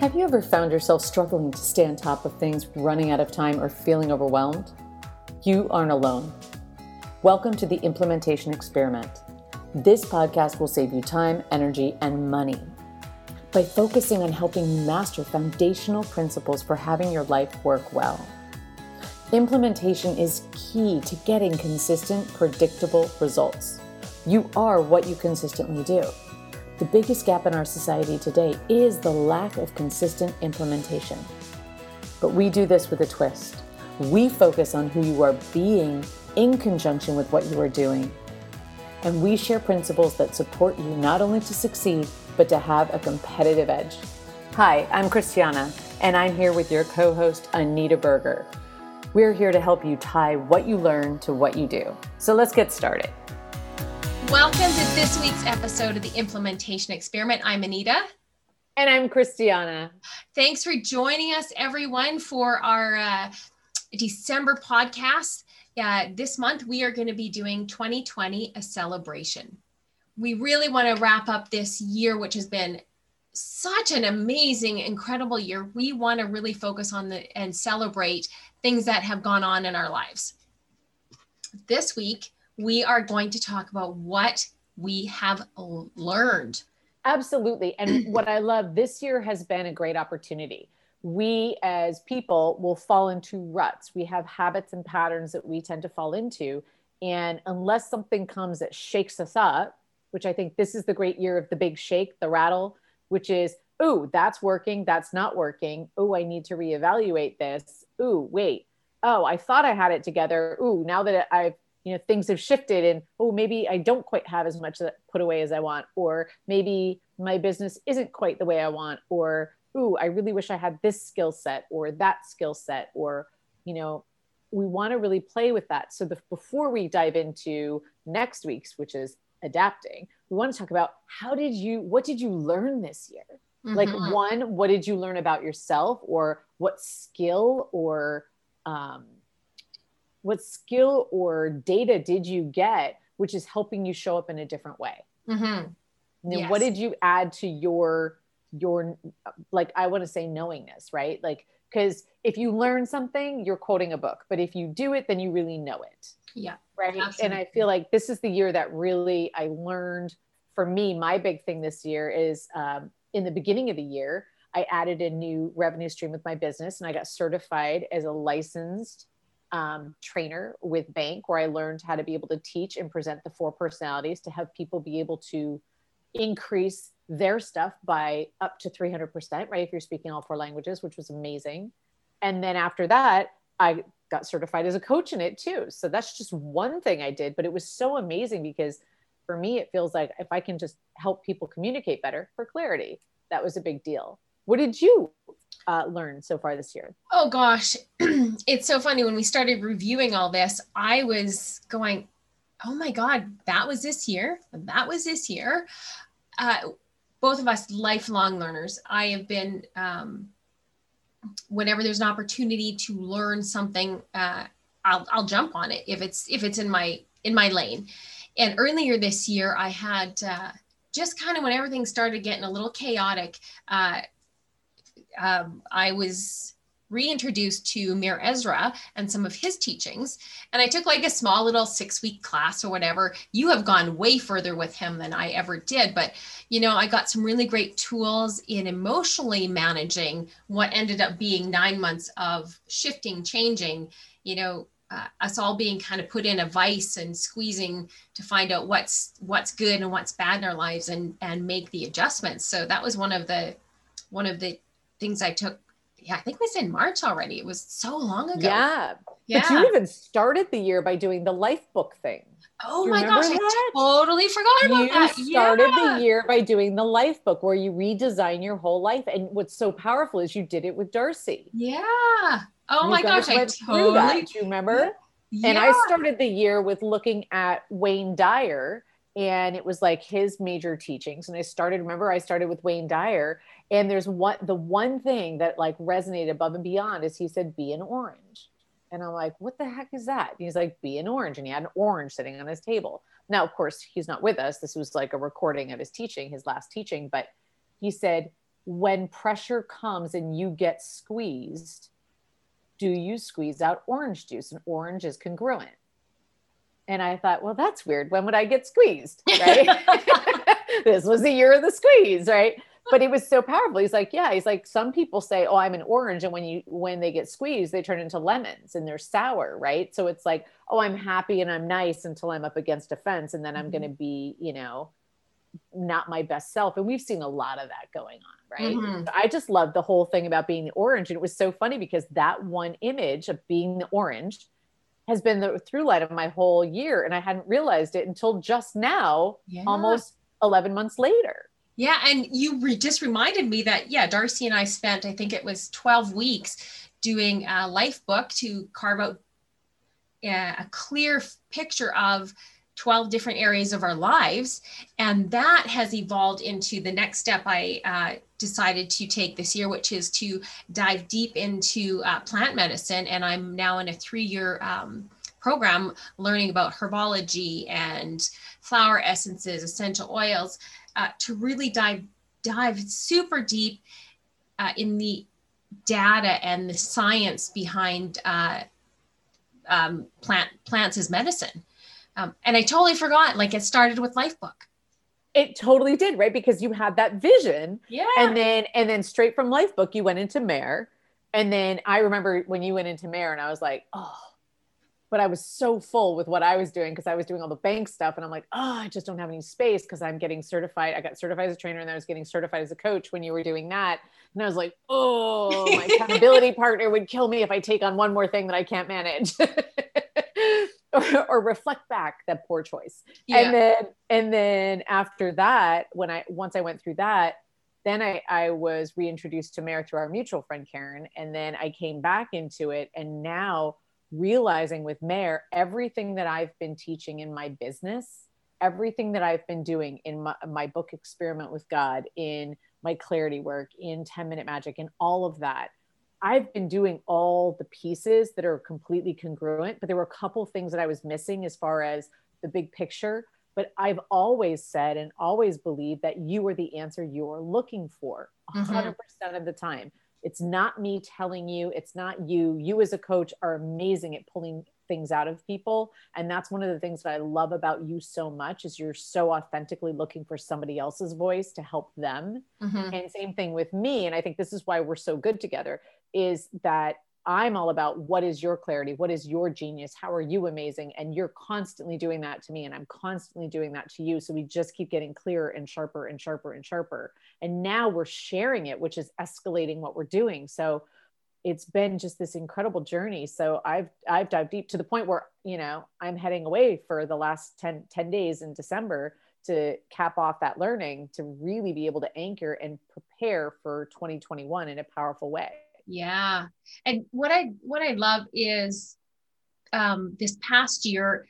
Have you ever found yourself struggling to stay on top of things, running out of time, or feeling overwhelmed? You aren't alone. Welcome to the Implementation Experiment. This podcast will save you time, energy, and money by focusing on helping you master foundational principles for having your life work well. Implementation is key to getting consistent, predictable results. You are what you consistently do. The biggest gap in our society today is the lack of consistent implementation. But we do this with a twist. We focus on who you are being in conjunction with what you are doing. And we share principles that support you not only to succeed, but to have a competitive edge. Hi, I'm Christiana, and I'm here with your co host, Anita Berger. We're here to help you tie what you learn to what you do. So let's get started. Welcome to this week's episode of the Implementation Experiment. I'm Anita. And I'm Christiana. Thanks for joining us, everyone, for our uh, December podcast. Uh, this month, we are going to be doing 2020 a celebration. We really want to wrap up this year, which has been such an amazing, incredible year. We want to really focus on the and celebrate things that have gone on in our lives. This week, we are going to talk about what we have learned. Absolutely. And what I love this year has been a great opportunity. We as people will fall into ruts. We have habits and patterns that we tend to fall into. And unless something comes that shakes us up, which I think this is the great year of the big shake, the rattle, which is, oh, that's working, that's not working. Oh, I need to reevaluate this. Oh, wait. Oh, I thought I had it together. Oh, now that I've you know things have shifted and oh maybe i don't quite have as much put away as i want or maybe my business isn't quite the way i want or ooh i really wish i had this skill set or that skill set or you know we want to really play with that so the, before we dive into next week's which is adapting we want to talk about how did you what did you learn this year mm-hmm. like one what did you learn about yourself or what skill or um, what skill or data did you get which is helping you show up in a different way mm-hmm. yes. what did you add to your your like i want to say knowingness right like because if you learn something you're quoting a book but if you do it then you really know it yeah right absolutely. and i feel like this is the year that really i learned for me my big thing this year is um, in the beginning of the year i added a new revenue stream with my business and i got certified as a licensed um, trainer with bank where I learned how to be able to teach and present the four personalities to have people be able to increase their stuff by up to 300%, right? If you're speaking all four languages, which was amazing. And then after that, I got certified as a coach in it too. So that's just one thing I did, but it was so amazing because for me, it feels like if I can just help people communicate better for clarity, that was a big deal. What did you uh, learned so far this year? Oh gosh, it's so funny. When we started reviewing all this, I was going, "Oh my God, that was this year. That was this year." Uh, both of us lifelong learners. I have been. Um, whenever there's an opportunity to learn something, uh, I'll I'll jump on it if it's if it's in my in my lane. And earlier this year, I had. Uh, just kind of when everything started getting a little chaotic, uh, um, I was reintroduced to Meir Ezra and some of his teachings. And I took like a small little six week class or whatever. You have gone way further with him than I ever did. But, you know, I got some really great tools in emotionally managing what ended up being nine months of shifting, changing, you know. Uh, us all being kind of put in a vice and squeezing to find out what's what's good and what's bad in our lives and and make the adjustments so that was one of the one of the things I took. Yeah, I think it was in March already. It was so long ago. Yeah. yeah. But you even started the year by doing the Lifebook thing. Oh my gosh, that? I totally forgot about you that. You started yeah. the year by doing the Lifebook where you redesign your whole life. And what's so powerful is you did it with Darcy. Yeah. Oh you my gosh, I totally do you remember? Yeah. And I started the year with looking at Wayne Dyer and it was like his major teachings and i started remember i started with wayne dyer and there's one the one thing that like resonated above and beyond is he said be an orange and i'm like what the heck is that and he's like be an orange and he had an orange sitting on his table now of course he's not with us this was like a recording of his teaching his last teaching but he said when pressure comes and you get squeezed, do you squeeze out orange juice? And orange is congruent. And I thought, well, that's weird. When would I get squeezed? Right. this was the year of the squeeze, right? But it was so powerful. He's like, yeah, he's like, some people say, oh, I'm an orange. And when you, when they get squeezed, they turn into lemons and they're sour, right? So it's like, oh, I'm happy and I'm nice until I'm up against a fence. And then I'm mm-hmm. going to be, you know, not my best self. And we've seen a lot of that going on, right? Mm-hmm. I just love the whole thing about being the orange. And it was so funny because that one image of being the orange has been the through line of my whole year. And I hadn't realized it until just now, yeah. almost 11 months later. Yeah. And you re- just reminded me that, yeah, Darcy and I spent, I think it was 12 weeks doing a life book to carve out uh, a clear picture of 12 different areas of our lives. And that has evolved into the next step I uh, decided to take this year, which is to dive deep into uh, plant medicine. And I'm now in a three year um, program learning about herbology and flower essences, essential oils, uh, to really dive dive super deep uh, in the data and the science behind uh, um, plant plants as medicine. Um, and I totally forgot, like it started with Lifebook. It totally did, right? Because you had that vision. Yeah. And then, and then straight from Lifebook, you went into Meir. And then I remember when you went into Meir and I was like, oh, but I was so full with what I was doing because I was doing all the bank stuff. And I'm like, oh, I just don't have any space because I'm getting certified. I got certified as a trainer and I was getting certified as a coach when you were doing that. And I was like, oh, my accountability partner would kill me if I take on one more thing that I can't manage. or, or, reflect back that poor choice. Yeah. And then and then after that, when I once I went through that, then I, I was reintroduced to Meir through our mutual friend Karen. And then I came back into it. And now realizing with Meir, everything that I've been teaching in my business, everything that I've been doing in my, my book Experiment with God, in my clarity work, in 10 Minute Magic, and all of that I've been doing all the pieces that are completely congruent, but there were a couple things that I was missing as far as the big picture. But I've always said and always believed that you are the answer you're looking for 100% mm-hmm. of the time. It's not me telling you, it's not you. You, as a coach, are amazing at pulling things out of people and that's one of the things that i love about you so much is you're so authentically looking for somebody else's voice to help them mm-hmm. and same thing with me and i think this is why we're so good together is that I'm all about what is your clarity? What is your genius? How are you amazing? And you're constantly doing that to me, and I'm constantly doing that to you. So we just keep getting clearer and sharper and sharper and sharper. And now we're sharing it, which is escalating what we're doing. So it's been just this incredible journey. So I've I've dived deep to the point where, you know, I'm heading away for the last 10, 10 days in December to cap off that learning to really be able to anchor and prepare for 2021 in a powerful way. Yeah. And what I what I love is um, this past year,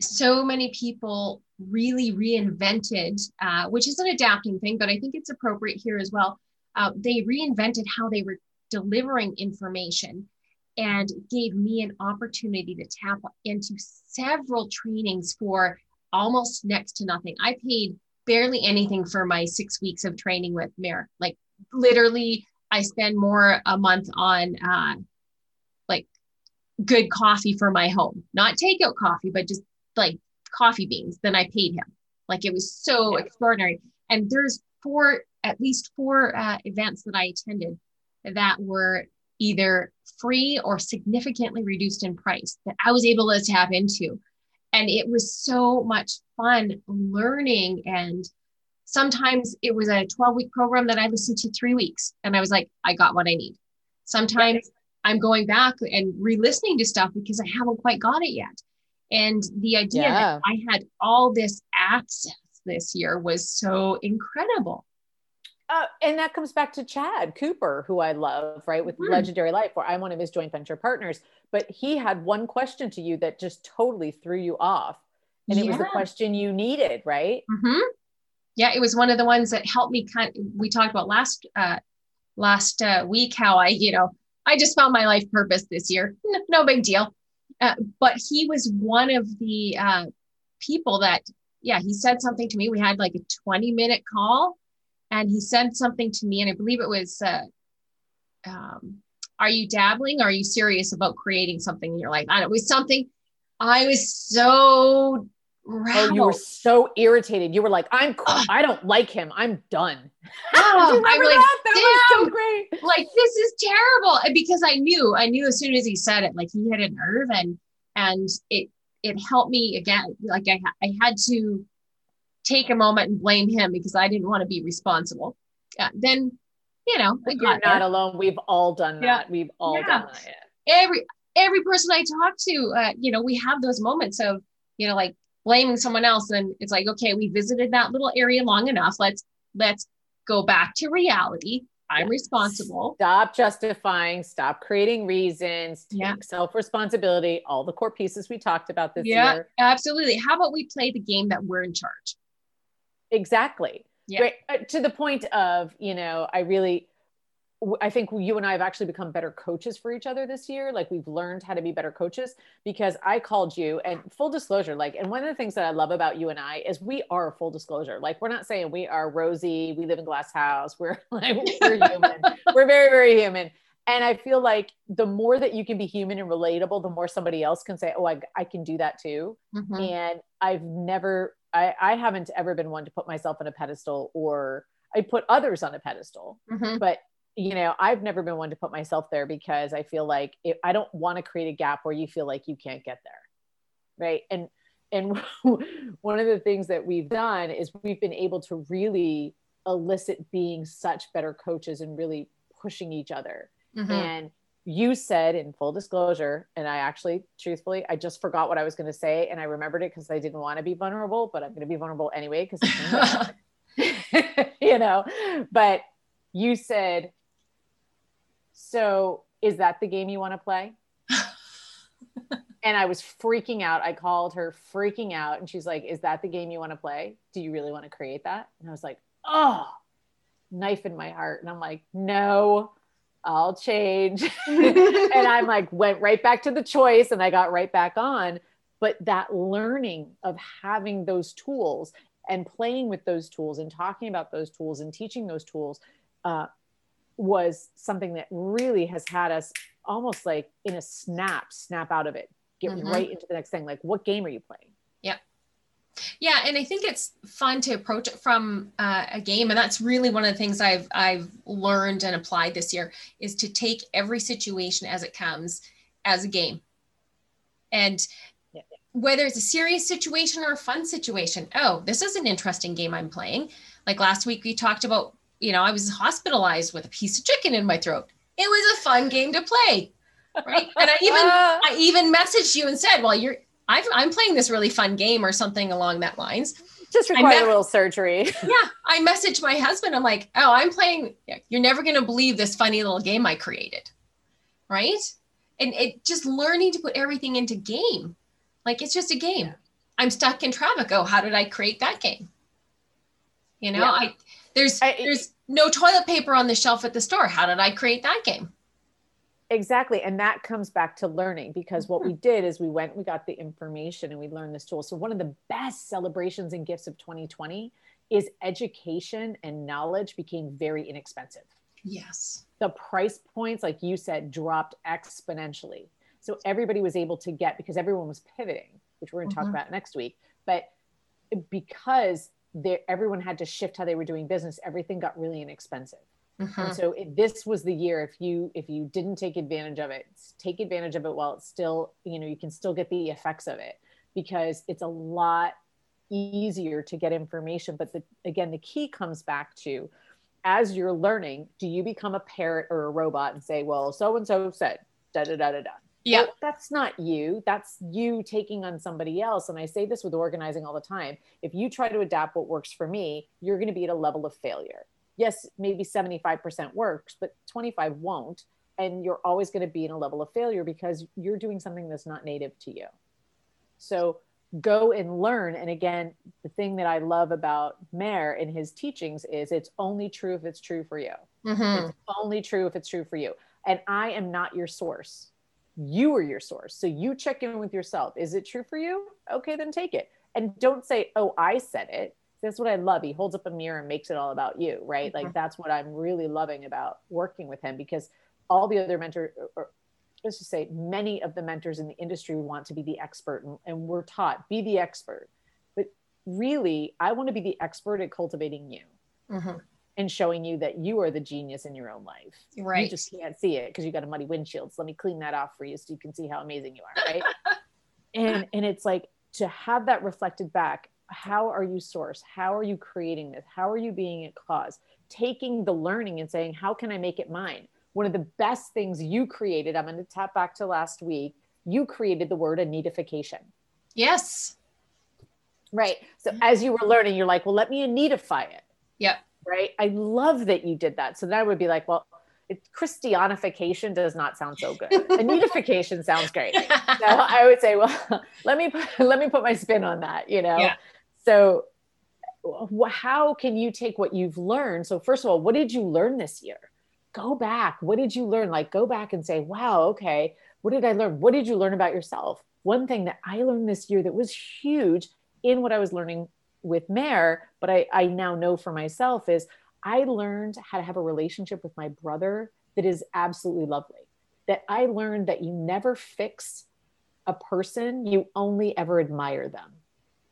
so many people really reinvented, uh, which is an adapting thing, but I think it's appropriate here as well. Uh, they reinvented how they were delivering information and gave me an opportunity to tap into several trainings for almost next to nothing. I paid barely anything for my six weeks of training with Meir, like literally I spend more a month on uh, like good coffee for my home, not takeout coffee, but just like coffee beans than I paid him. Like it was so yeah. extraordinary. And there's four, at least four uh, events that I attended that were either free or significantly reduced in price that I was able to tap into. And it was so much fun learning and Sometimes it was a 12 week program that I listened to three weeks and I was like, I got what I need. Sometimes I'm going back and re listening to stuff because I haven't quite got it yet. And the idea yeah. that I had all this access this year was so incredible. Uh, and that comes back to Chad Cooper, who I love, right, with mm. Legendary Life, where I'm one of his joint venture partners. But he had one question to you that just totally threw you off. And yeah. it was the question you needed, right? Mm-hmm yeah, it was one of the ones that helped me kind of, we talked about last uh last uh, week how I, you know, I just found my life purpose this year. No, no big deal. Uh, but he was one of the uh, people that, yeah, he said something to me. We had like a 20 minute call and he said something to me, and I believe it was, uh, um, "Are you dabbling? Are you serious about creating something in your life?" And it was something. I was so Oh, you were so irritated. You were like, "I'm, cool. I don't like him. I'm done." Oh, I like, that? That was so great. Like this is terrible, and because I knew, I knew as soon as he said it, like he hit a nerve, and and it it helped me again. Like I I had to take a moment and blame him because I didn't want to be responsible. Yeah, then you know, we you're not there. alone. We've all done that. Yeah. We've all yeah. done that. Every every person I talk to, uh, you know, we have those moments of, you know, like blaming someone else. And it's like okay we visited that little area long enough. Let's let's go back to reality. I'm responsible. Stop justifying stop creating reasons take yeah. self responsibility all the core pieces we talked about this yeah, year. absolutely. How about we play the game that we're in charge? Exactly. Yeah. Right. Uh, to the point of you know i really I think you and I have actually become better coaches for each other this year. Like we've learned how to be better coaches because I called you and full disclosure, like, and one of the things that I love about you and I is we are full disclosure. Like we're not saying we are rosy, we live in glass house. We're like, we're human. we're very, very human. And I feel like the more that you can be human and relatable, the more somebody else can say, oh, I, I can do that too. Mm-hmm. And I've never, I, I haven't ever been one to put myself on a pedestal or I put others on a pedestal, mm-hmm. but you know, I've never been one to put myself there because I feel like it, I don't want to create a gap where you feel like you can't get there. Right. And, and one of the things that we've done is we've been able to really elicit being such better coaches and really pushing each other. Mm-hmm. And you said in full disclosure, and I actually, truthfully, I just forgot what I was going to say. And I remembered it because I didn't want to be vulnerable, but I'm going to be vulnerable anyway because, you know, but you said so is that the game you want to play? and I was freaking out. I called her freaking out and she's like, Is that the game you want to play? Do you really want to create that? And I was like, Oh, knife in my heart. And I'm like, No, I'll change. and I'm like, went right back to the choice and I got right back on. But that learning of having those tools and playing with those tools and talking about those tools and teaching those tools uh, was something that really has had us almost like in a snap, snap out of it, get mm-hmm. right into the next thing. Like, what game are you playing? Yeah. Yeah, and I think it's fun to approach it from uh, a game, and that's really one of the things I've I've learned and applied this year is to take every situation as it comes as a game, and whether it's a serious situation or a fun situation. Oh, this is an interesting game I'm playing. Like last week, we talked about you know, I was hospitalized with a piece of chicken in my throat. It was a fun game to play. Right. And I even I even messaged you and said, well, you're i am playing this really fun game or something along that lines. Just require a little surgery. yeah. I messaged my husband. I'm like, oh, I'm playing. You're never going to believe this funny little game I created. Right. And it just learning to put everything into game. Like it's just a game. I'm stuck in traffic. Oh, how did I create that game? You know, yeah. I there's I, there's no toilet paper on the shelf at the store. How did I create that game? Exactly. And that comes back to learning because what we mm-hmm. did is we went, we got the information and we learned this tool. So one of the best celebrations and gifts of 2020 is education and knowledge became very inexpensive. Yes. The price points, like you said, dropped exponentially. So everybody was able to get because everyone was pivoting, which we're going to mm-hmm. talk about next week. But because everyone had to shift how they were doing business. Everything got really inexpensive. Mm-hmm. and so it, this was the year if you if you didn't take advantage of it take advantage of it while it's still you know you can still get the effects of it because it's a lot easier to get information. But the, again the key comes back to as you're learning do you become a parrot or a robot and say well so and so said da da da da da yeah. Well, that's not you that's you taking on somebody else and i say this with organizing all the time if you try to adapt what works for me you're going to be at a level of failure. Yes maybe 75% works but 25 won't and you're always going to be in a level of failure because you're doing something that's not native to you. So go and learn and again the thing that i love about Meir in his teachings is it's only true if it's true for you. Mm-hmm. it's only true if it's true for you and i am not your source you are your source. So you check in with yourself. Is it true for you? Okay, then take it. And don't say, oh, I said it. that's what I love. He holds up a mirror and makes it all about you, right? Mm-hmm. Like that's what I'm really loving about working with him because all the other mentors, or let's just say many of the mentors in the industry want to be the expert and, and we're taught be the expert. But really, I want to be the expert at cultivating you. Mm-hmm and showing you that you are the genius in your own life. Right. You just can't see it because you got a muddy windshield. So let me clean that off for you so you can see how amazing you are. Right. and and it's like to have that reflected back. How are you source? How are you creating this? How are you being a cause? Taking the learning and saying, how can I make it mine? One of the best things you created, I'm going to tap back to last week. You created the word anitification. Yes. Right. So as you were learning, you're like, well, let me anidify it. Yep right? I love that you did that. So then I would be like, well, it, Christianification does not sound so good. Anitification sounds great. So I would say, well, let me put, let me put my spin on that. You know, yeah. so how can you take what you've learned? So first of all, what did you learn this year? Go back. What did you learn? Like go back and say, wow, okay, what did I learn? What did you learn about yourself? One thing that I learned this year that was huge in what I was learning with Meir, but I, I now know for myself is I learned how to have a relationship with my brother that is absolutely lovely. That I learned that you never fix a person, you only ever admire them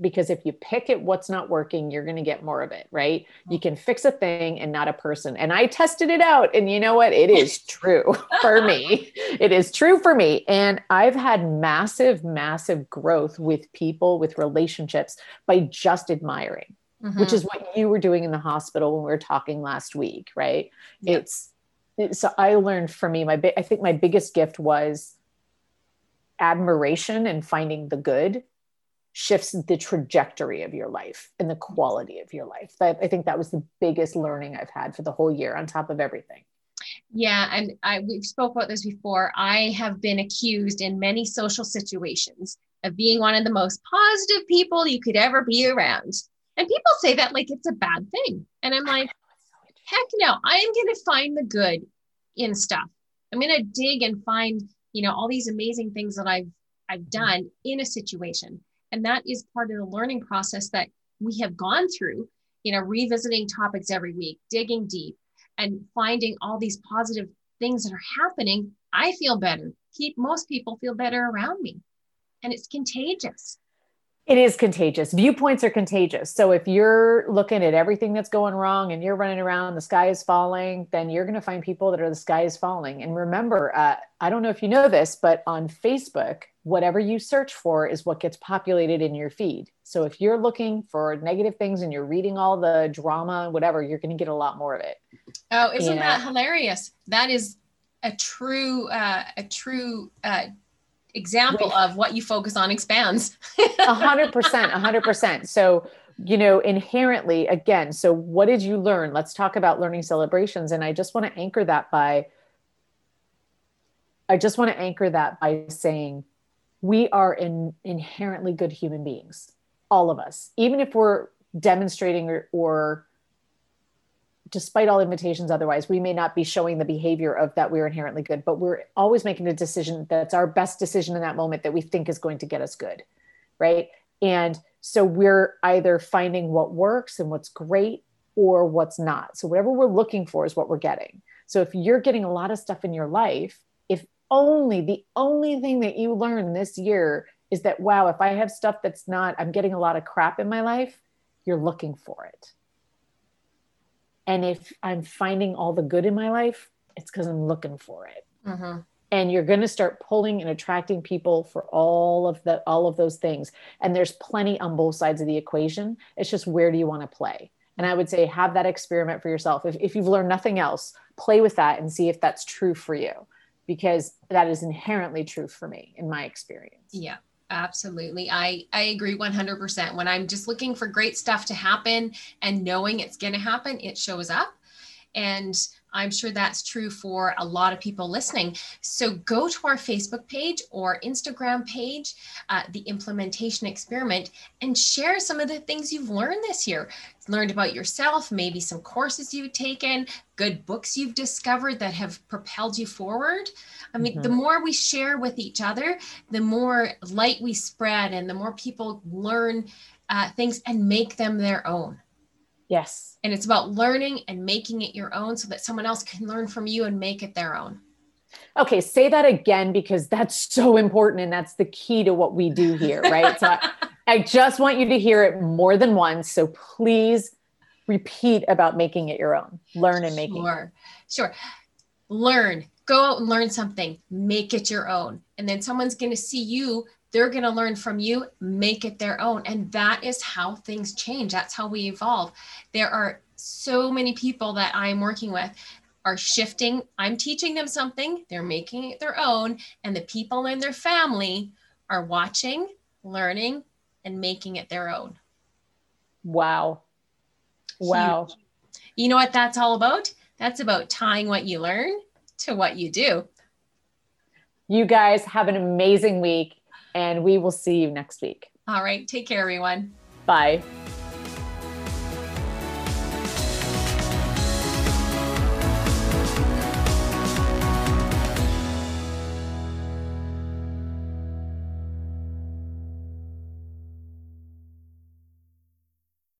because if you pick at what's not working, you're going to get more of it, right? You can fix a thing and not a person. And I tested it out. And you know what? It is true for me. It is true for me. And I've had massive, massive growth with people, with relationships by just admiring, mm-hmm. which is what you were doing in the hospital when we were talking last week, right? Yep. It's, so I learned for me, my, I think my biggest gift was admiration and finding the good shifts the trajectory of your life and the quality of your life. I, I think that was the biggest learning I've had for the whole year on top of everything. Yeah, and I we've spoke about this before. I have been accused in many social situations of being one of the most positive people you could ever be around. And people say that like it's a bad thing. And I'm like, heck no, I am going to find the good in stuff. I'm going to dig and find, you know, all these amazing things that I've I've mm-hmm. done in a situation. And that is part of the learning process that we have gone through, you know, revisiting topics every week, digging deep and finding all these positive things that are happening. I feel better. Keep most people feel better around me. And it's contagious. It is contagious. Viewpoints are contagious. So if you're looking at everything that's going wrong and you're running around, the sky is falling, then you're going to find people that are the sky is falling. And remember, uh, I don't know if you know this, but on Facebook, whatever you search for is what gets populated in your feed. So if you're looking for negative things and you're reading all the drama and whatever, you're going to get a lot more of it. Oh, isn't that hilarious? That is a true, uh, a true uh, example of what you focus on expands. A hundred percent, a hundred percent. So, you know, inherently, again, so what did you learn? Let's talk about learning celebrations. And I just want to anchor that by, I just want to anchor that by saying we are in, inherently good human beings, all of us, even if we're demonstrating or, or despite all invitations otherwise we may not be showing the behavior of that we're inherently good but we're always making a decision that's our best decision in that moment that we think is going to get us good right? And so we're either finding what works and what's great or what's not. So whatever we're looking for is what we're getting. So if you're getting a lot of stuff in your life if only the only thing that you learn this year is that wow if i have stuff that's not i'm getting a lot of crap in my life you're looking for it and if I'm finding all the good in my life, it's because I'm looking for it. Mm-hmm. And you're going to start pulling and attracting people for all of the all of those things. And there's plenty on both sides of the equation. It's just where do you want to play? And I would say have that experiment for yourself. If, if you've learned nothing else, play with that and see if that's true for you, because that is inherently true for me in my experience. Yeah. Absolutely. I, I agree 100%. When I'm just looking for great stuff to happen and knowing it's going to happen, it shows up. And I'm sure that's true for a lot of people listening. So go to our Facebook page or Instagram page, uh, the implementation experiment, and share some of the things you've learned this year. Learned about yourself, maybe some courses you've taken, good books you've discovered that have propelled you forward. I mean, mm-hmm. the more we share with each other, the more light we spread and the more people learn uh, things and make them their own. Yes. And it's about learning and making it your own so that someone else can learn from you and make it their own. Okay, say that again because that's so important and that's the key to what we do here, right? so I, I just want you to hear it more than once. So please repeat about making it your own. Learn and make sure. it. Sure. Learn. Go out and learn something. Make it your own. And then someone's going to see you they're going to learn from you, make it their own. And that is how things change. That's how we evolve. There are so many people that I'm working with are shifting. I'm teaching them something, they're making it their own. And the people in their family are watching, learning, and making it their own. Wow. Wow. Huge. You know what that's all about? That's about tying what you learn to what you do. You guys have an amazing week and we will see you next week. All right. Take care, everyone. Bye.